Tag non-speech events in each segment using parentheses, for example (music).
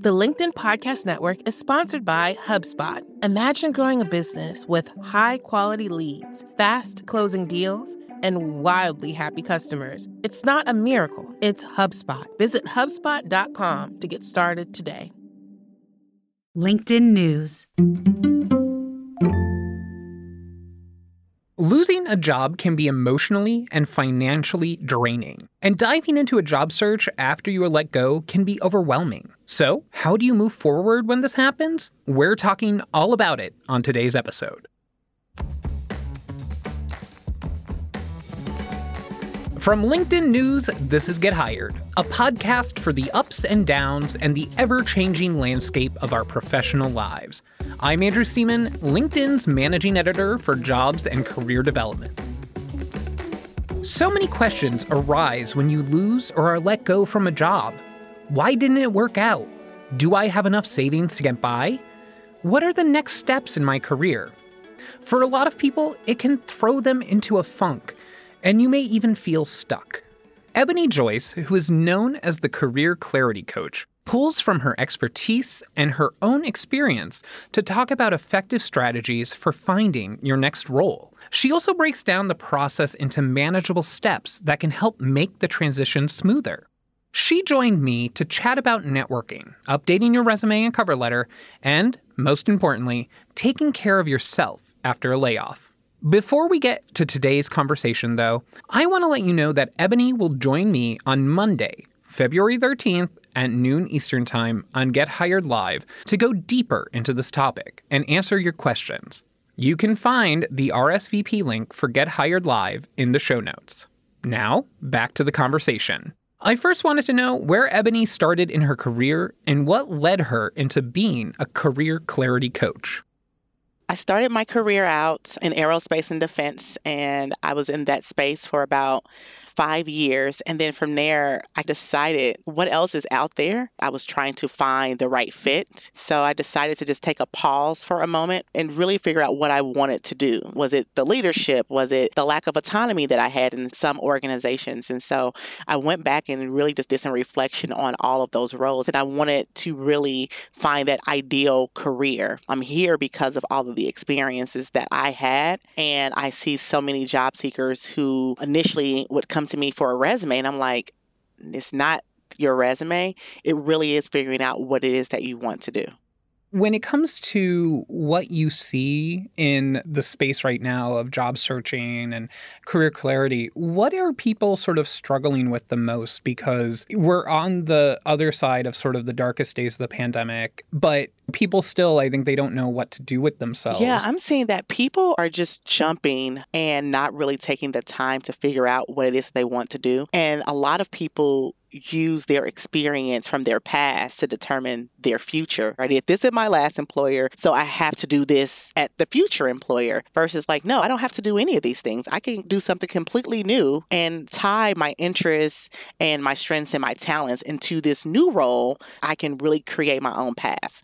The LinkedIn Podcast Network is sponsored by HubSpot. Imagine growing a business with high quality leads, fast closing deals, and wildly happy customers. It's not a miracle, it's HubSpot. Visit HubSpot.com to get started today. LinkedIn News. Losing a job can be emotionally and financially draining, and diving into a job search after you are let go can be overwhelming. So, how do you move forward when this happens? We're talking all about it on today's episode. From LinkedIn News, this is Get Hired, a podcast for the ups and downs and the ever changing landscape of our professional lives. I'm Andrew Seaman, LinkedIn's managing editor for jobs and career development. So many questions arise when you lose or are let go from a job. Why didn't it work out? Do I have enough savings to get by? What are the next steps in my career? For a lot of people, it can throw them into a funk and you may even feel stuck. Ebony Joyce, who is known as the Career Clarity Coach, pulls from her expertise and her own experience to talk about effective strategies for finding your next role. She also breaks down the process into manageable steps that can help make the transition smoother. She joined me to chat about networking, updating your resume and cover letter, and, most importantly, taking care of yourself after a layoff. Before we get to today's conversation, though, I want to let you know that Ebony will join me on Monday, February 13th at noon Eastern Time on Get Hired Live to go deeper into this topic and answer your questions. You can find the RSVP link for Get Hired Live in the show notes. Now, back to the conversation. I first wanted to know where Ebony started in her career and what led her into being a career clarity coach. I started my career out in aerospace and defense, and I was in that space for about five years. And then from there, I decided what else is out there. I was trying to find the right fit. So I decided to just take a pause for a moment and really figure out what I wanted to do. Was it the leadership? Was it the lack of autonomy that I had in some organizations? And so I went back and really just did some reflection on all of those roles. And I wanted to really find that ideal career. I'm here because of all of the experiences that I had. And I see so many job seekers who initially would come to me for a resume, and I'm like, it's not your resume. It really is figuring out what it is that you want to do. When it comes to what you see in the space right now of job searching and career clarity, what are people sort of struggling with the most? Because we're on the other side of sort of the darkest days of the pandemic, but people still, I think they don't know what to do with themselves. Yeah, I'm seeing that people are just jumping and not really taking the time to figure out what it is they want to do. And a lot of people use their experience from their past to determine their future, right? If this is my last employer, so I have to do this at the future employer versus like, no, I don't have to do any of these things. I can do something completely new and tie my interests and my strengths and my talents into this new role. I can really create my own path.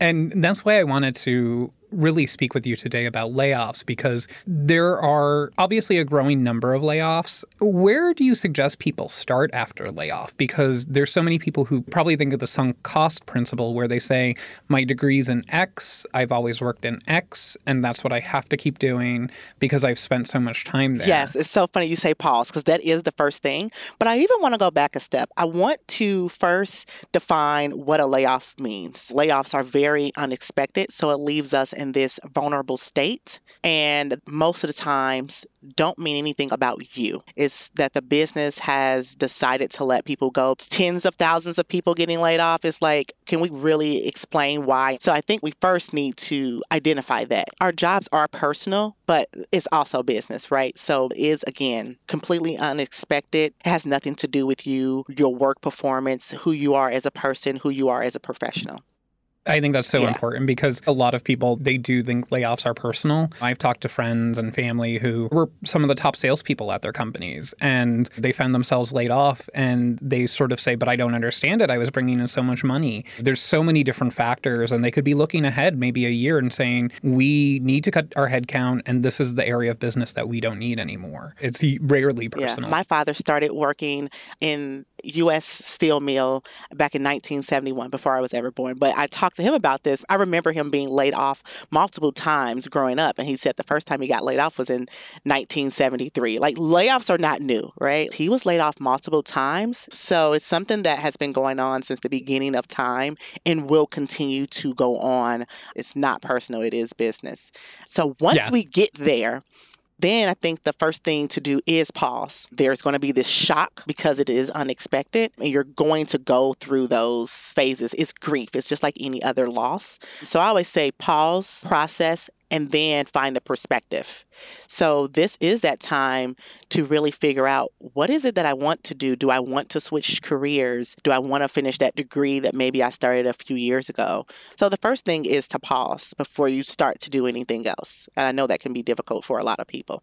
And that's why I wanted to really speak with you today about layoffs because there are obviously a growing number of layoffs. Where do you suggest people start after a layoff? Because there's so many people who probably think of the sunk cost principle where they say, my degree's in X, I've always worked in X, and that's what I have to keep doing because I've spent so much time there. Yes, it's so funny you say pause because that is the first thing. But I even want to go back a step. I want to first define what a layoff means. Layoffs are very unexpected, so it leaves us in in this vulnerable state. And most of the times, don't mean anything about you. It's that the business has decided to let people go. Tens of thousands of people getting laid off. It's like, can we really explain why? So I think we first need to identify that. Our jobs are personal, but it's also business, right? So it is, again, completely unexpected. It has nothing to do with you, your work performance, who you are as a person, who you are as a professional. I think that's so Yeah. important because a lot of people they do think layoffs are personal. I've talked to friends and family who were some of the top salespeople at their companies, and they found themselves laid off, and they sort of say, "But I don't understand it. I was bringing in so much money." There's so many different factors, and they could be looking ahead maybe a year and saying, "We need to cut our headcount, and this is the area of business that we don't need anymore." It's rarely personal. Yeah, my father started working in U.S. Steel Mill back in 1971 before I was ever born. But I talked to him about this. I remember him being laid off multiple times growing up, and he said the first time he got laid off was in 1973. Like layoffs are not new, right? He was laid off multiple times, so it's something that has been going on since the beginning of time and will continue to go on. It's not personal; it is business. So once Yeah. we get there, then I think the first thing to do is pause. There's going to be this shock because it is unexpected, and you're going to go through those phases. It's grief, it's just like any other loss. So I always say pause, process, and then find the perspective. So this is that time to really figure out what is it that I want to do? Do I want to switch careers? Do I want to finish that degree that maybe I started a few years ago? So the first thing is to pause before you start to do anything else. And I know that can be difficult for a lot of people.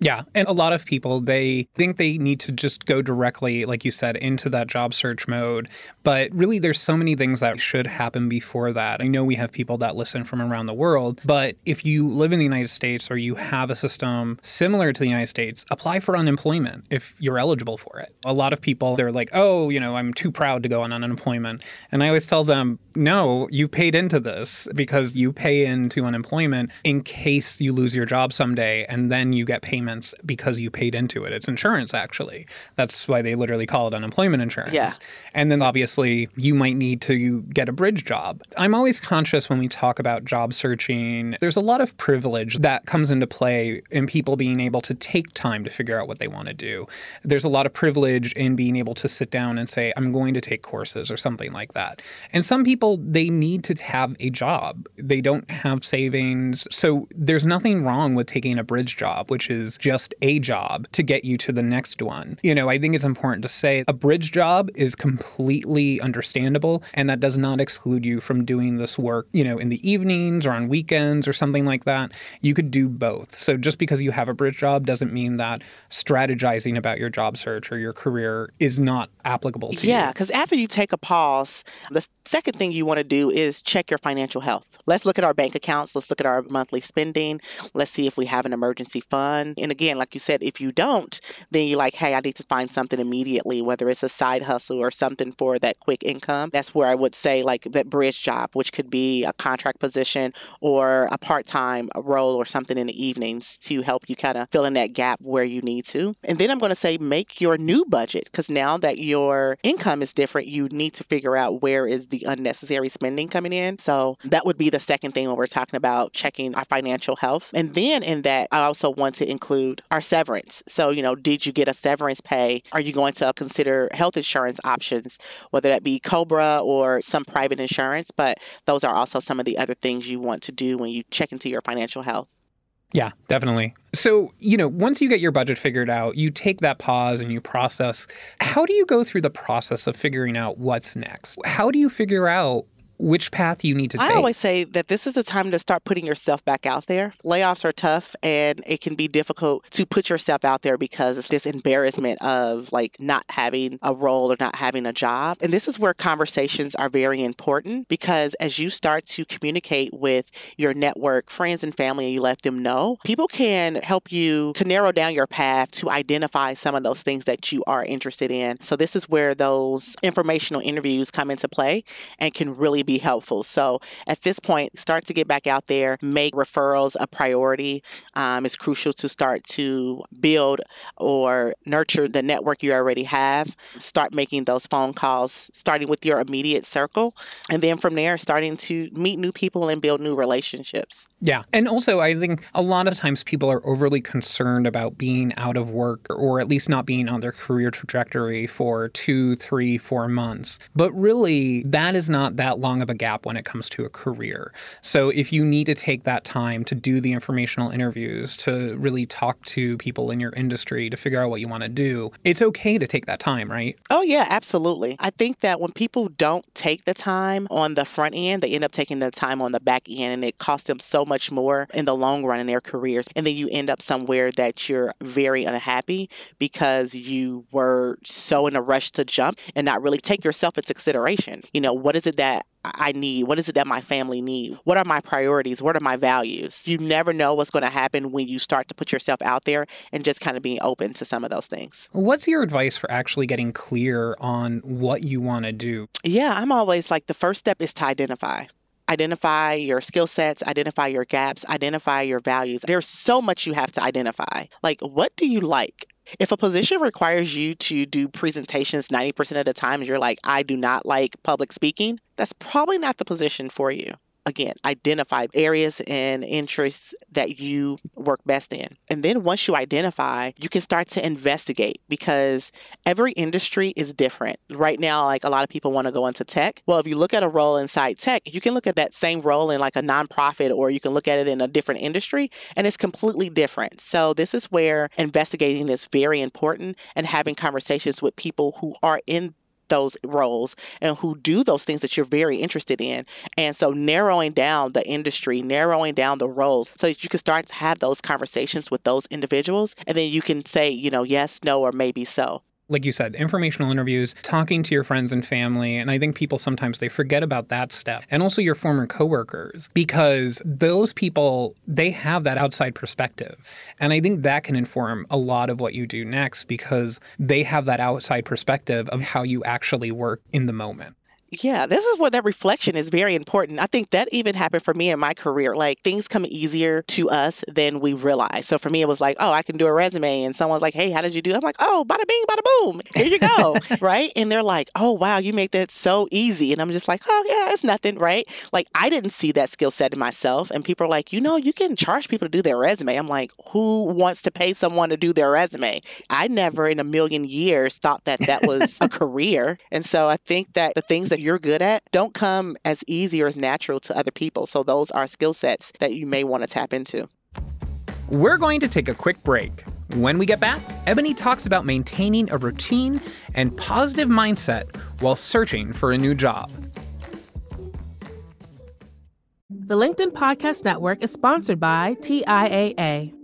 Yeah. And a lot of people, they think they need to just go directly, like you said, into that job search mode. But really, there's so many things that should happen before that. I know we have people that listen from around the world, but if you live in the United States or you have a system similar to the United States, apply for unemployment if you're eligible for it. A lot of people, they're like, oh, you know, I'm too proud to go on unemployment. And I always tell them, no, you paid into this because you pay into unemployment in case you lose your job someday and then you get payments because you paid into it. It's insurance, actually. That's why they literally call it unemployment insurance. Yeah. And then obviously you might need to get a bridge job. I'm always conscious when we talk about job searching, there's a lot of privilege that comes into play in people being able to take time to figure out what they want to do. There's a lot of privilege in being able to sit down and say, I'm going to take courses or something like that. And some people, they need to have a job. They don't have savings. So there's nothing wrong with taking a bridge job, which is just a job to get you to the next one. You know, I think it's important to say a bridge job is completely understandable and that does not exclude you from doing this work, you know, in the evenings or on weekends or something like that. You could do both. So just because you have a bridge job doesn't mean that strategizing about your job search or your career is not applicable to Yeah, you. Yeah, because after you take a pause, the second thing you want to do is check your financial health. Let's look at our bank accounts. Let's look at our monthly spending. Let's see if we have an emergency fund. And again, like you said, if you don't, then you're like, hey, I need to find something immediately, whether it's a side hustle or something for that quick income. That's where I would say, like, that bridge job, which could be a contract position or a part time role or something in the evenings to help you kind of fill in that gap where you need to. And then I'm going to say, make your new budget because now that your income is different, you need to figure out where is the unnecessary spending coming in. So that would be the second thing when we're talking about checking our financial health. And then in that, I also want to include our severance. So, you know, did you get a severance pay? Are you going to consider health insurance options, whether that be Cobra or some private insurance? But those are also some of the other things you want to do when you check into your financial health. Yeah, definitely. So, you know, once you get your budget figured out, you take that pause and you process. How do you go through the process of figuring out what's next? How do you figure out which path you need to take? I always say that this is the time to start putting yourself back out there. Layoffs are tough and it can be difficult to put yourself out there because it's this embarrassment of like not having a role or not having a job. And this is where conversations are very important because as you start to communicate with your network, friends and family, and you let them know, people can help you to narrow down your path to identify some of those things that you are interested in. So this is where those informational interviews come into play and can really be helpful. So at this point, start to get back out there, make referrals a priority. Um, it's crucial to start to build or nurture the network you already have. Start making those phone calls, starting with your immediate circle, and then from there, starting to meet new people and build new relationships. Yeah. And also, I think a lot of times people are overly concerned about being out of work or at least not being on their career trajectory for two, three, four months. But really, that is not that long long of a gap when it comes to a career. So if you need to take that time to do the informational interviews, to really talk to people in your industry, to figure out what you want to do, it's okay to take that time, right? Oh, yeah, absolutely. I think that when people don't take the time on the front end, they end up taking the time on the back end and it costs them so much more in the long run in their careers. And then you end up somewhere that you're very unhappy because you were so in a rush to jump and not really take yourself into consideration. You know, what is it that I need? What is it that my family need? What are my priorities? What are my values? You never know what's going to happen when you start to put yourself out there and just kind of being open to some of those things. What's your advice for actually getting clear on what you want to do? Yeah, I'm always like the first step is to identify identify your skill sets, identify your gaps, identify your values. There's so much you have to identify. Like, what do you like? If a position requires you to do presentations 90% of the time, and you're like, I do not like public speaking, that's probably not the position for you again, identify areas and interests that you work best in. And then once you identify, you can start to investigate because every industry is different. Right now, like a lot of people want to go into tech. Well, if you look at a role inside tech, you can look at that same role in like a nonprofit or you can look at it in a different industry and it's completely different. So this is where investigating is very important and having conversations with people who are in those roles and who do those things that you're very interested in. And so narrowing down the industry, narrowing down the roles so that you can start to have those conversations with those individuals and then you can say, you know, yes, no, or maybe so like you said, informational interviews, talking to your friends and family. And I think people sometimes they forget about that step. And also your former coworkers, because those people, they have that outside perspective. And I think that can inform a lot of what you do next because they have that outside perspective of how you actually work in the moment. Yeah, this is where that reflection is very important. I think that even happened for me in my career. Like things come easier to us than we realize. So for me, it was like, oh, I can do a resume. And someone's like, hey, how did you do? I'm like, oh, bada bing, bada boom. Here you go. (laughs) right. And they're like, oh, wow, you make that so easy. And I'm just like, oh, yeah, it's nothing. Right. Like I didn't see that skill set in myself. And people are like, you know, you can charge people to do their resume. I'm like, who wants to pay someone to do their resume? I never in a million years thought that that was a (laughs) career. And so I think that the things that you're good at don't come as easy or as natural to other people. So those are skill sets that you may want to tap into. We're going to take a quick break. When we get back, Ebony talks about maintaining a routine and positive mindset while searching for a new job. The LinkedIn Podcast Network is sponsored by TIAA.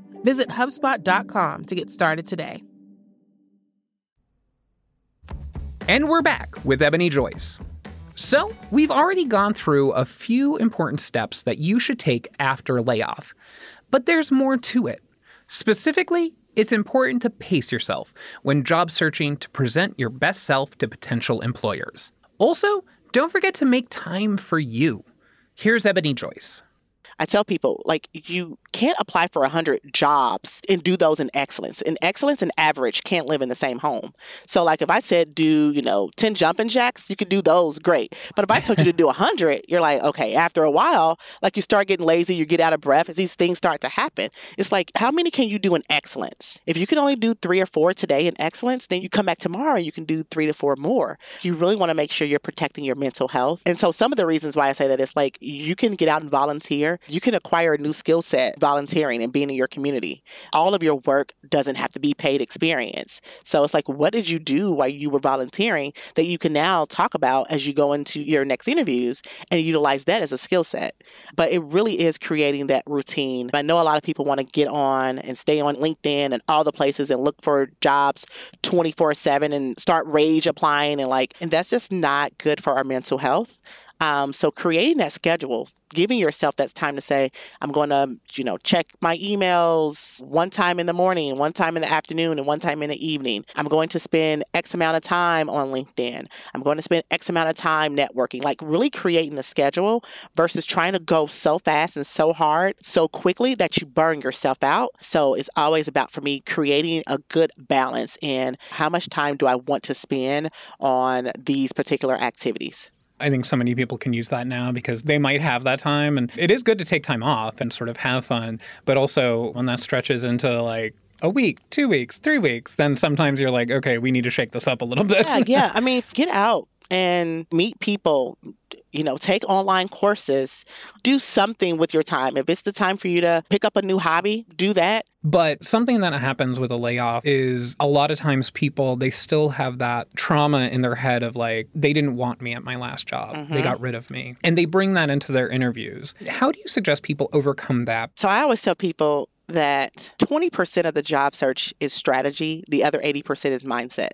Visit HubSpot.com to get started today. And we're back with Ebony Joyce. So, we've already gone through a few important steps that you should take after layoff, but there's more to it. Specifically, it's important to pace yourself when job searching to present your best self to potential employers. Also, don't forget to make time for you. Here's Ebony Joyce. I tell people, like, you can't apply for 100 jobs and do those in excellence. In excellence and average can't live in the same home. So, like, if I said do, you know, 10 jumping jacks, you could do those, great. But if I told you to do 100, you're like, okay, after a while, like, you start getting lazy, you get out of breath as these things start to happen. It's like, how many can you do in excellence? If you can only do three or four today in excellence, then you come back tomorrow and you can do three to four more. You really want to make sure you're protecting your mental health. And so, some of the reasons why I say that is like, you can get out and volunteer you can acquire a new skill set volunteering and being in your community. All of your work doesn't have to be paid experience. So it's like, what did you do while you were volunteering that you can now talk about as you go into your next interviews and utilize that as a skill set? But it really is creating that routine. I know a lot of people want to get on and stay on LinkedIn and all the places and look for jobs 24 7 and start rage applying and like, and that's just not good for our mental health. Um, so creating that schedule, giving yourself that time to say, I'm going to, you know, check my emails one time in the morning, one time in the afternoon, and one time in the evening. I'm going to spend X amount of time on LinkedIn. I'm going to spend X amount of time networking. Like really creating the schedule versus trying to go so fast and so hard so quickly that you burn yourself out. So it's always about for me creating a good balance in how much time do I want to spend on these particular activities. I think so many people can use that now because they might have that time. And it is good to take time off and sort of have fun. But also, when that stretches into like a week, two weeks, three weeks, then sometimes you're like, okay, we need to shake this up a little bit. Yeah, yeah. I mean, get out and meet people, you know, take online courses, do something with your time. If it's the time for you to pick up a new hobby, do that. But something that happens with a layoff is a lot of times people, they still have that trauma in their head of like, they didn't want me at my last job. Mm-hmm. They got rid of me. And they bring that into their interviews. How do you suggest people overcome that? So I always tell people that 20% of the job search is strategy, the other 80% is mindset.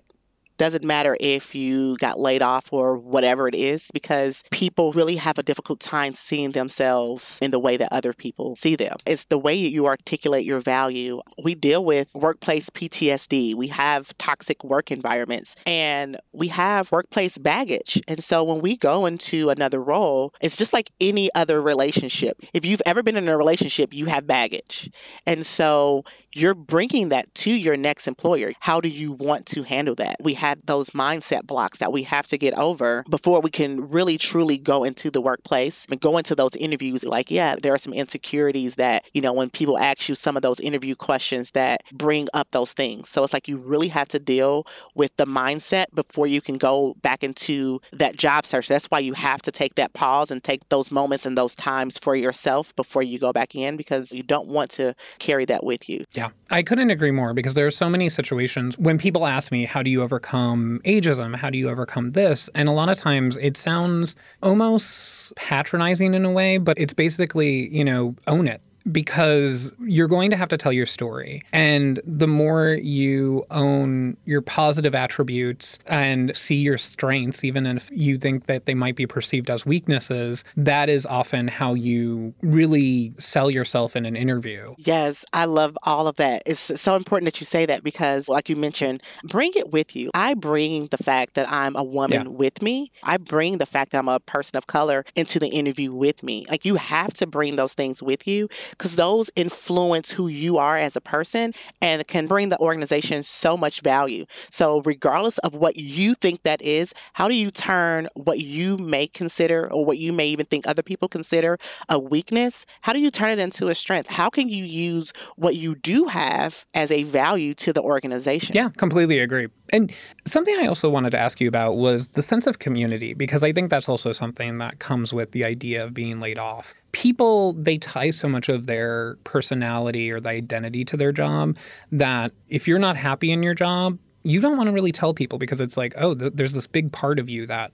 Doesn't matter if you got laid off or whatever it is, because people really have a difficult time seeing themselves in the way that other people see them. It's the way you articulate your value. We deal with workplace PTSD, we have toxic work environments, and we have workplace baggage. And so when we go into another role, it's just like any other relationship. If you've ever been in a relationship, you have baggage. And so you're bringing that to your next employer. How do you want to handle that? We have those mindset blocks that we have to get over before we can really truly go into the workplace and go into those interviews. Like, yeah, there are some insecurities that, you know, when people ask you some of those interview questions that bring up those things. So it's like you really have to deal with the mindset before you can go back into that job search. That's why you have to take that pause and take those moments and those times for yourself before you go back in because you don't want to carry that with you. Yeah, I couldn't agree more because there are so many situations when people ask me, How do you overcome ageism? How do you overcome this? And a lot of times it sounds almost patronizing in a way, but it's basically, you know, own it because you're going to have to tell your story. And the more you own your positive attributes and see your strengths, even if you think that they might be perceived as weaknesses, that is often how you really sell yourself in an interview. Yes, I love all of that. It's so important that you say that because, like you mentioned, bring it with you. I bring the fact that I'm a woman yeah. with me, I bring the fact that I'm a person of color into the interview with me. Like, you have to bring those things with you because those influence who you are as a person and can bring the organization so much value. So, regardless of what you think that is, how do you turn what you may consider or what you may even think other people consider a weakness? How do you turn it into a strength? How can you use what you do have as a value to the organization? Yeah, completely agree. And something I also wanted to ask you about was the sense of community, because I think that's also something that comes with the idea of being laid off. People they tie so much of their personality or the identity to their job that if you're not happy in your job you don't want to really tell people because it's like oh th- there's this big part of you that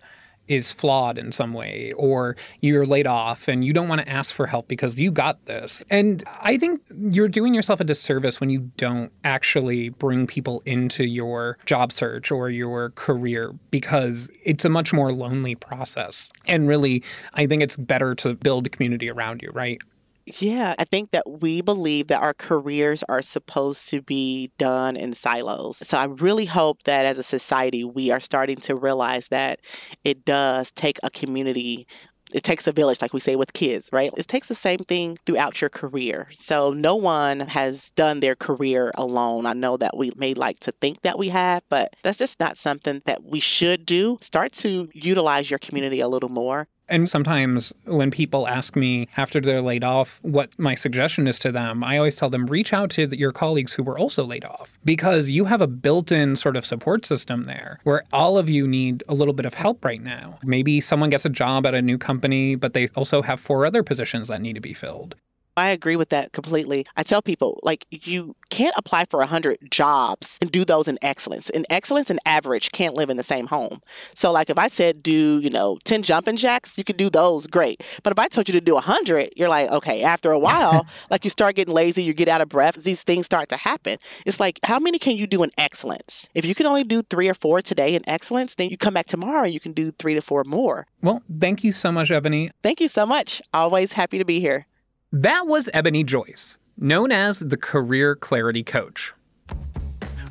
is flawed in some way or you're laid off and you don't want to ask for help because you got this. And I think you're doing yourself a disservice when you don't actually bring people into your job search or your career because it's a much more lonely process. And really, I think it's better to build a community around you, right? Yeah, I think that we believe that our careers are supposed to be done in silos. So I really hope that as a society, we are starting to realize that it does take a community it takes a village, like we say with kids, right? It takes the same thing throughout your career. So no one has done their career alone. I know that we may like to think that we have, but that's just not something that we should do. Start to utilize your community a little more. And sometimes when people ask me after they're laid off what my suggestion is to them, I always tell them reach out to your colleagues who were also laid off because you have a built in sort of support system there where all of you need a little bit of help right now. Maybe someone gets a job at a new company, but they also have four other positions that need to be filled. I agree with that completely. I tell people, like, you can't apply for 100 jobs and do those in excellence. In excellence and average can't live in the same home. So, like, if I said do, you know, 10 jumping jacks, you could do those, great. But if I told you to do 100, you're like, okay, after a while, (laughs) like, you start getting lazy, you get out of breath, these things start to happen. It's like, how many can you do in excellence? If you can only do three or four today in excellence, then you come back tomorrow and you can do three to four more. Well, thank you so much, Ebony. Thank you so much. Always happy to be here. That was Ebony Joyce, known as the Career Clarity Coach.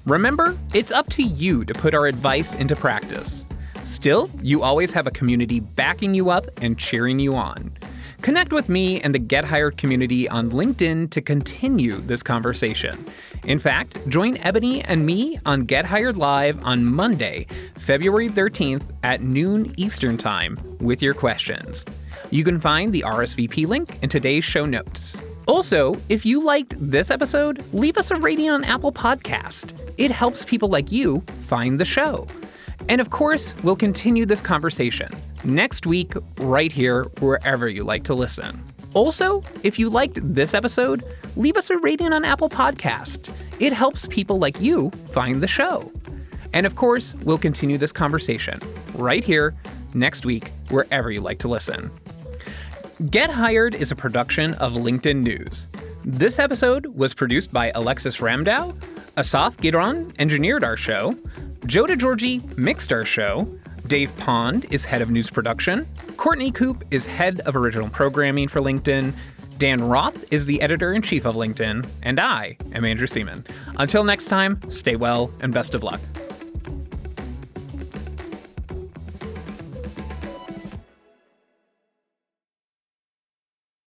Remember, it's up to you to put our advice into practice. Still, you always have a community backing you up and cheering you on. Connect with me and the Get Hired community on LinkedIn to continue this conversation. In fact, join Ebony and me on Get Hired Live on Monday, February 13th at noon Eastern Time with your questions. You can find the RSVP link in today's show notes. Also, if you liked this episode, leave us a rating on Apple Podcast. It helps people like you find the show. And of course, we'll continue this conversation next week, right here, wherever you like to listen. Also, if you liked this episode, leave us a rating on Apple Podcast. It helps people like you find the show. And of course, we'll continue this conversation right here next week, wherever you like to listen. Get Hired is a production of LinkedIn News. This episode was produced by Alexis Ramdow. Asaf Gidron engineered our show. Joe DeGiorgi mixed our show. Dave Pond is head of news production. Courtney Coop is head of original programming for LinkedIn. Dan Roth is the editor in chief of LinkedIn. And I am Andrew Seaman. Until next time, stay well and best of luck.